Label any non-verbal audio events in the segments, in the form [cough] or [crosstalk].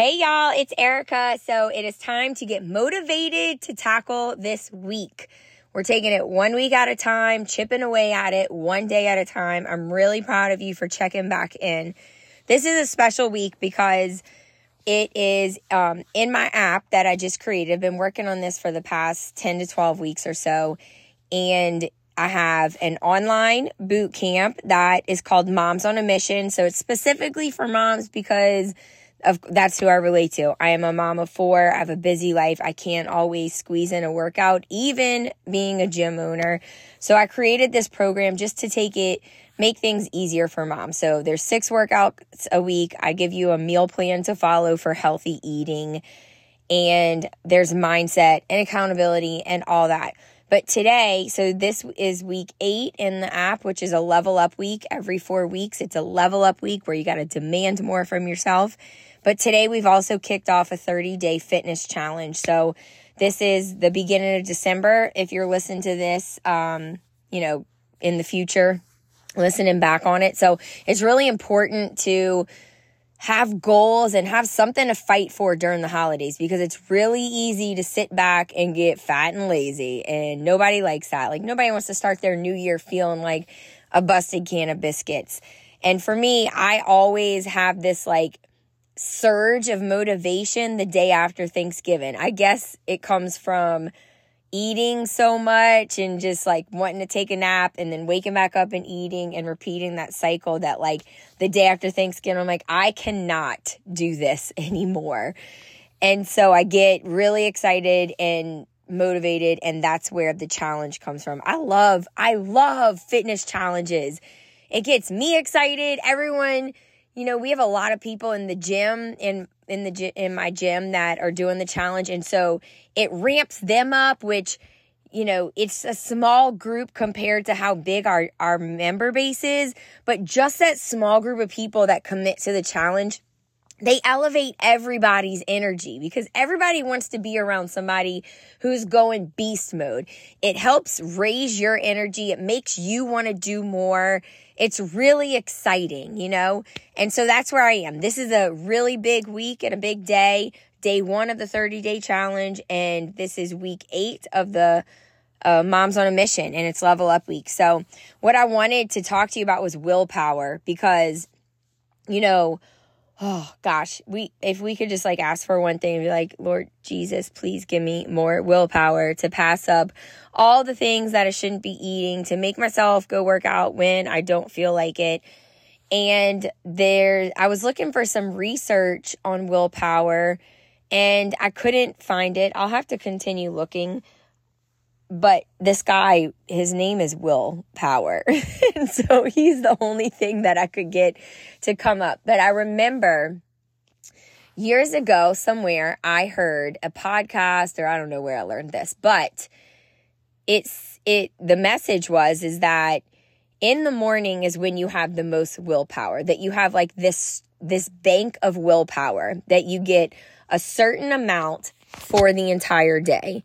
Hey y'all, it's Erica. So it is time to get motivated to tackle this week. We're taking it one week at a time, chipping away at it one day at a time. I'm really proud of you for checking back in. This is a special week because it is um, in my app that I just created. I've been working on this for the past 10 to 12 weeks or so. And I have an online boot camp that is called Moms on a Mission. So it's specifically for moms because of that's who I relate to. I am a mom of four. I have a busy life. I can't always squeeze in a workout, even being a gym owner. So I created this program just to take it, make things easier for moms. So there's six workouts a week. I give you a meal plan to follow for healthy eating. And there's mindset and accountability and all that. But today, so this is week eight in the app, which is a level up week. Every four weeks, it's a level up week where you got to demand more from yourself. But today we've also kicked off a 30 day fitness challenge. So this is the beginning of December. If you're listening to this, um, you know, in the future, listening back on it. So it's really important to have goals and have something to fight for during the holidays because it's really easy to sit back and get fat and lazy and nobody likes that. Like nobody wants to start their new year feeling like a busted can of biscuits. And for me, I always have this like surge of motivation the day after Thanksgiving. I guess it comes from eating so much and just like wanting to take a nap and then waking back up and eating and repeating that cycle that like the day after Thanksgiving, I'm like, I cannot do this [laughs] anymore. And so I get really excited and motivated and that's where the challenge comes from. I love, I love fitness challenges. It gets me excited. Everyone you know, we have a lot of people in the gym in in the in my gym that are doing the challenge and so it ramps them up which you know, it's a small group compared to how big our our member base is, but just that small group of people that commit to the challenge they elevate everybody's energy because everybody wants to be around somebody who's going beast mode. It helps raise your energy. It makes you want to do more. It's really exciting, you know? And so that's where I am. This is a really big week and a big day, day one of the 30 day challenge. And this is week eight of the uh, Moms on a Mission and it's level up week. So, what I wanted to talk to you about was willpower because, you know, oh gosh, we if we could just like ask for one thing and be like, Lord Jesus, please give me more willpower to pass up all the things that I shouldn't be eating, to make myself go work out when I don't feel like it. And there, I was looking for some research on willpower and I couldn't find it. I'll have to continue looking. But this guy, his name is Will Power. [laughs] and so he's the only thing that I could get to come up. But I remember years ago, somewhere, I heard a podcast, or I don't know where I learned this, but it's it the message was is that in the morning is when you have the most willpower that you have like this this bank of willpower that you get a certain amount for the entire day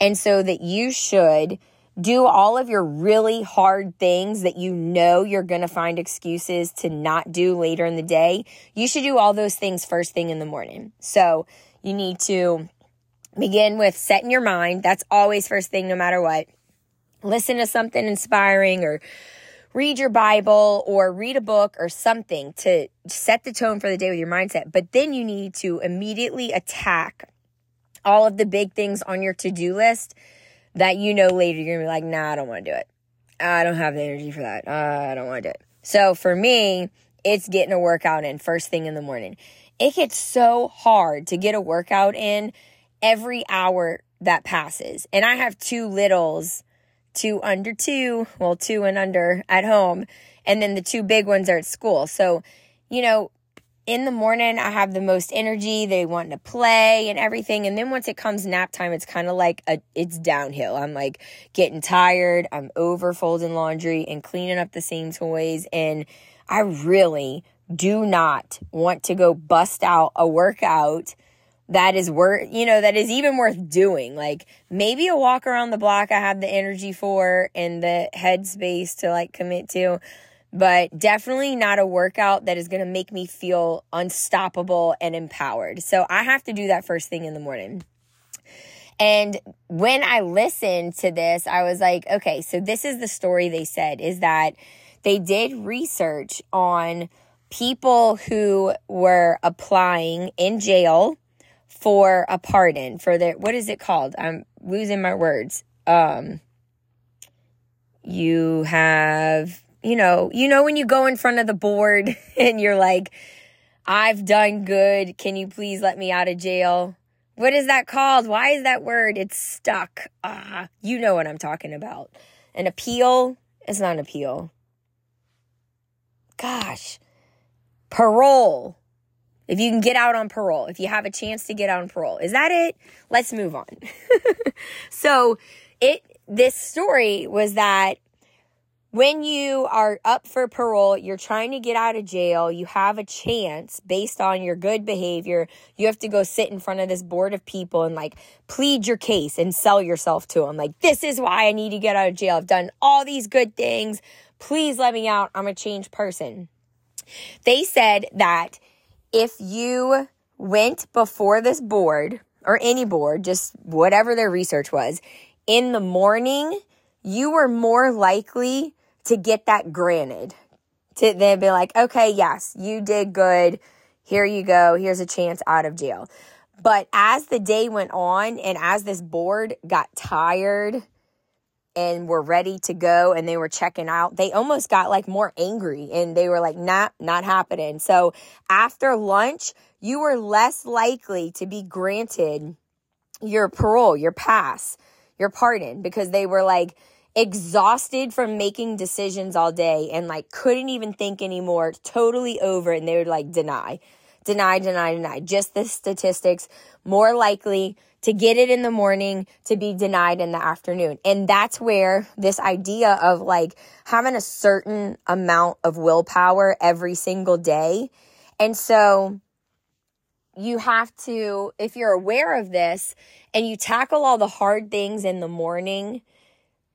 and so that you should do all of your really hard things that you know you're going to find excuses to not do later in the day. You should do all those things first thing in the morning. So you need to Begin with setting your mind. That's always first thing, no matter what. Listen to something inspiring or read your Bible or read a book or something to set the tone for the day with your mindset. But then you need to immediately attack all of the big things on your to do list that you know later you're gonna be like, nah, I don't wanna do it. I don't have the energy for that. Uh, I don't wanna do it. So for me, it's getting a workout in first thing in the morning. It gets so hard to get a workout in every hour that passes. And I have two littles, two under two, well, two and under at home. And then the two big ones are at school. So, you know, in the morning, I have the most energy. They want to play and everything. And then once it comes nap time, it's kind of like a, it's downhill. I'm like getting tired. I'm over folding laundry and cleaning up the same toys. And I really do not want to go bust out a workout that is worth, you know, that is even worth doing. Like maybe a walk around the block I have the energy for and the headspace to like commit to. But definitely not a workout that is going to make me feel unstoppable and empowered. So I have to do that first thing in the morning. And when I listened to this, I was like, okay, so this is the story they said is that they did research on people who were applying in jail for a pardon for their what is it called? I'm losing my words. Um you have you know, you know when you go in front of the board [laughs] and you're like I've done good. Can you please let me out of jail? What is that called? Why is that word? It's stuck. Ah, you know what I'm talking about. An appeal is not an appeal. Gosh. Parole. If you can get out on parole, if you have a chance to get out on parole. Is that it? Let's move on. [laughs] so, it this story was that when you are up for parole, you're trying to get out of jail, you have a chance based on your good behavior. You have to go sit in front of this board of people and like plead your case and sell yourself to them. Like, this is why I need to get out of jail. I've done all these good things. Please let me out. I'm a changed person. They said that if you went before this board or any board, just whatever their research was, in the morning, you were more likely to get that granted. To then be like, okay, yes, you did good. Here you go. Here's a chance out of jail. But as the day went on and as this board got tired and were ready to go and they were checking out, they almost got like more angry and they were like, not, not happening. So after lunch, you were less likely to be granted your parole, your pass, your pardon because they were like, exhausted from making decisions all day and like couldn't even think anymore, totally over, and they would like deny, deny, deny, deny. Just the statistics more likely to get it in the morning to be denied in the afternoon. And that's where this idea of like having a certain amount of willpower every single day. And so you have to, if you're aware of this and you tackle all the hard things in the morning,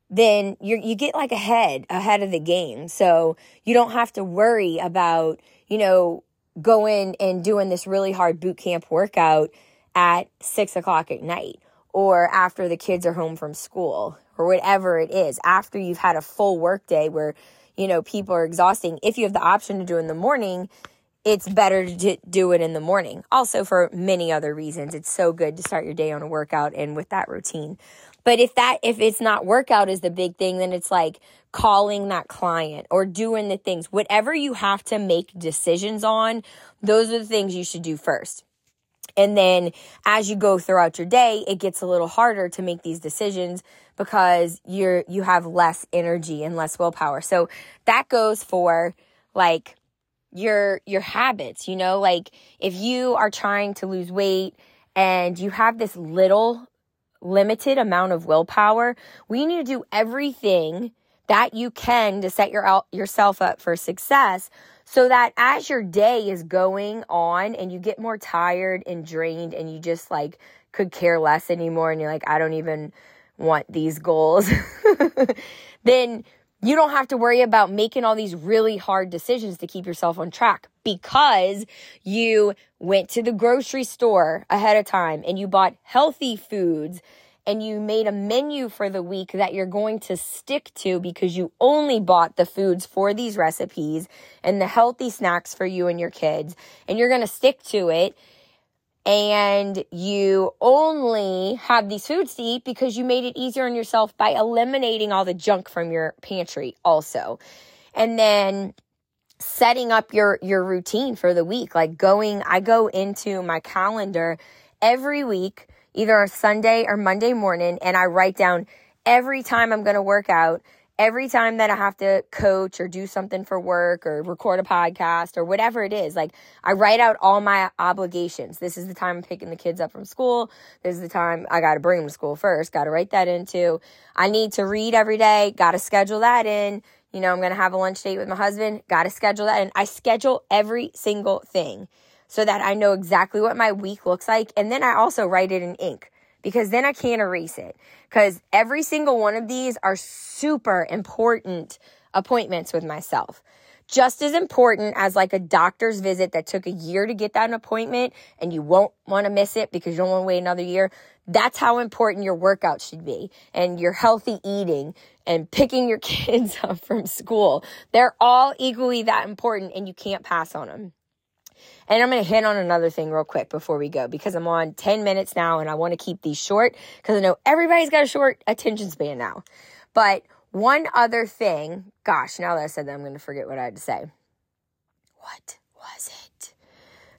then you you get like ahead ahead of the game. So you don't have to worry about, you know, going and doing this really hard boot camp workout at six o'clock at night or after the kids are home from school or whatever it is. After you've had a full work day where, you know, people are exhausting. If you have the option to do it in the morning, it's better to do it in the morning. Also, for many other reasons, it's so good to start your day on a workout and with that routine. But if that, if it's not workout is the big thing, then it's like calling that client or doing the things, whatever you have to make decisions on, those are the things you should do first. And then as you go throughout your day, it gets a little harder to make these decisions because you're, you have less energy and less willpower. So that goes for like your, your habits, you know, like if you are trying to lose weight and you have this little limited amount of willpower, we need to do everything that you can to set your yourself up for success so that as your day is going on and you get more tired and drained and you just like could care less anymore and you're like I don't even want these goals [laughs] then you don't have to worry about making all these really hard decisions to keep yourself on track because you went to the grocery store ahead of time and you bought healthy foods and you made a menu for the week that you're going to stick to because you only bought the foods for these recipes and the healthy snacks for you and your kids and you're going to stick to it and you only have these foods to eat because you made it easier on yourself by eliminating all the junk from your pantry also. And then setting up your your routine for the week, like going I go into my calendar every week, either a Sunday or Monday morning and I write down every time I'm going to work out every time that I have to coach or do something for work or record a podcast or whatever it is, like I write out all my obligations. This is the time I'm picking the kids up from school. This is the time I got to bring them to school first. Got to write that into. I need to read every day. Got to schedule that in. You know, I'm going to have a lunch date with my husband. Got to schedule that in. I schedule every single thing so that I know exactly what my week looks like. And then I also write it in ink because then I can't erase it. Because every single one of these are super important appointments with myself. just as important as like a doctor's visit that took a year to get that appointment and you won't want to miss it because you don't want to wait another year. That's how important your workout should be and your healthy eating and picking your [laughs] kids up from school. They're all equally that important and you can't pass on them. And I'm going to hit on another thing real quick before we go because I'm on 10 minutes now and I want to keep these short because I know everybody's got a short attention span now. But one other thing, gosh, now that I said that, I'm going to forget what I had to say. What was it?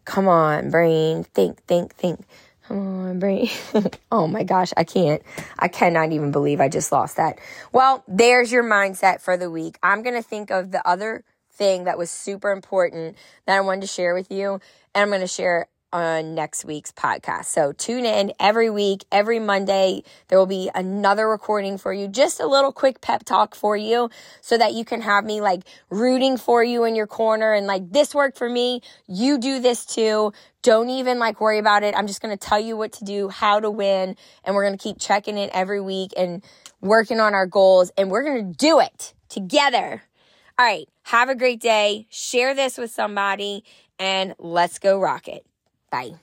Come on, brain. Think, think, think. Come on, brain. [laughs] oh my gosh, I can't. I cannot even believe I just lost that. Well, there's your mindset for the week. I'm going to think of the other thing that was super important that I wanted to share with you, and I'm going to share on next week's podcast. So tune in every week, every Monday. There will be another recording for you, just a little quick pep talk for you so that you can have me like rooting for you in your corner and like this worked for me. You do this too. Don't even like worry about it. I'm just going to tell you what to do, how to win, and we're going to keep checking it every week and working on our goals and we're going to do it together. All right. Have a great day. Share this with somebody and let's go rock it. Bye.